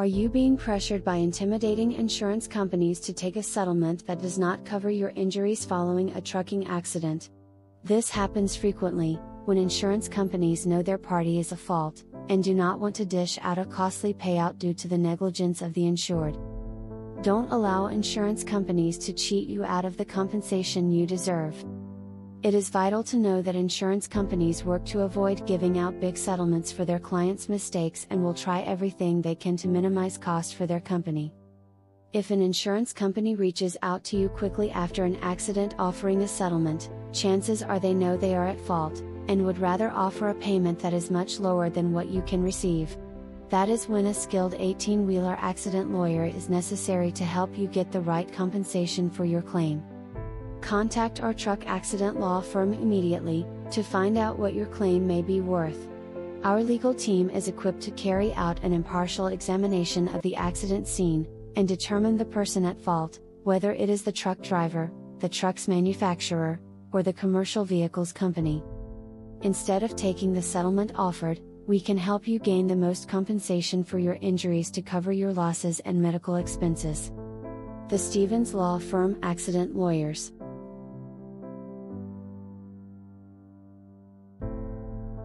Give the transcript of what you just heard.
Are you being pressured by intimidating insurance companies to take a settlement that does not cover your injuries following a trucking accident? This happens frequently, when insurance companies know their party is at fault, and do not want to dish out a costly payout due to the negligence of the insured. Don't allow insurance companies to cheat you out of the compensation you deserve. It is vital to know that insurance companies work to avoid giving out big settlements for their clients' mistakes and will try everything they can to minimize cost for their company. If an insurance company reaches out to you quickly after an accident offering a settlement, chances are they know they are at fault, and would rather offer a payment that is much lower than what you can receive. That is when a skilled 18 wheeler accident lawyer is necessary to help you get the right compensation for your claim. Contact our truck accident law firm immediately to find out what your claim may be worth. Our legal team is equipped to carry out an impartial examination of the accident scene and determine the person at fault, whether it is the truck driver, the truck's manufacturer, or the commercial vehicles company. Instead of taking the settlement offered, we can help you gain the most compensation for your injuries to cover your losses and medical expenses. The Stephens Law Firm Accident Lawyers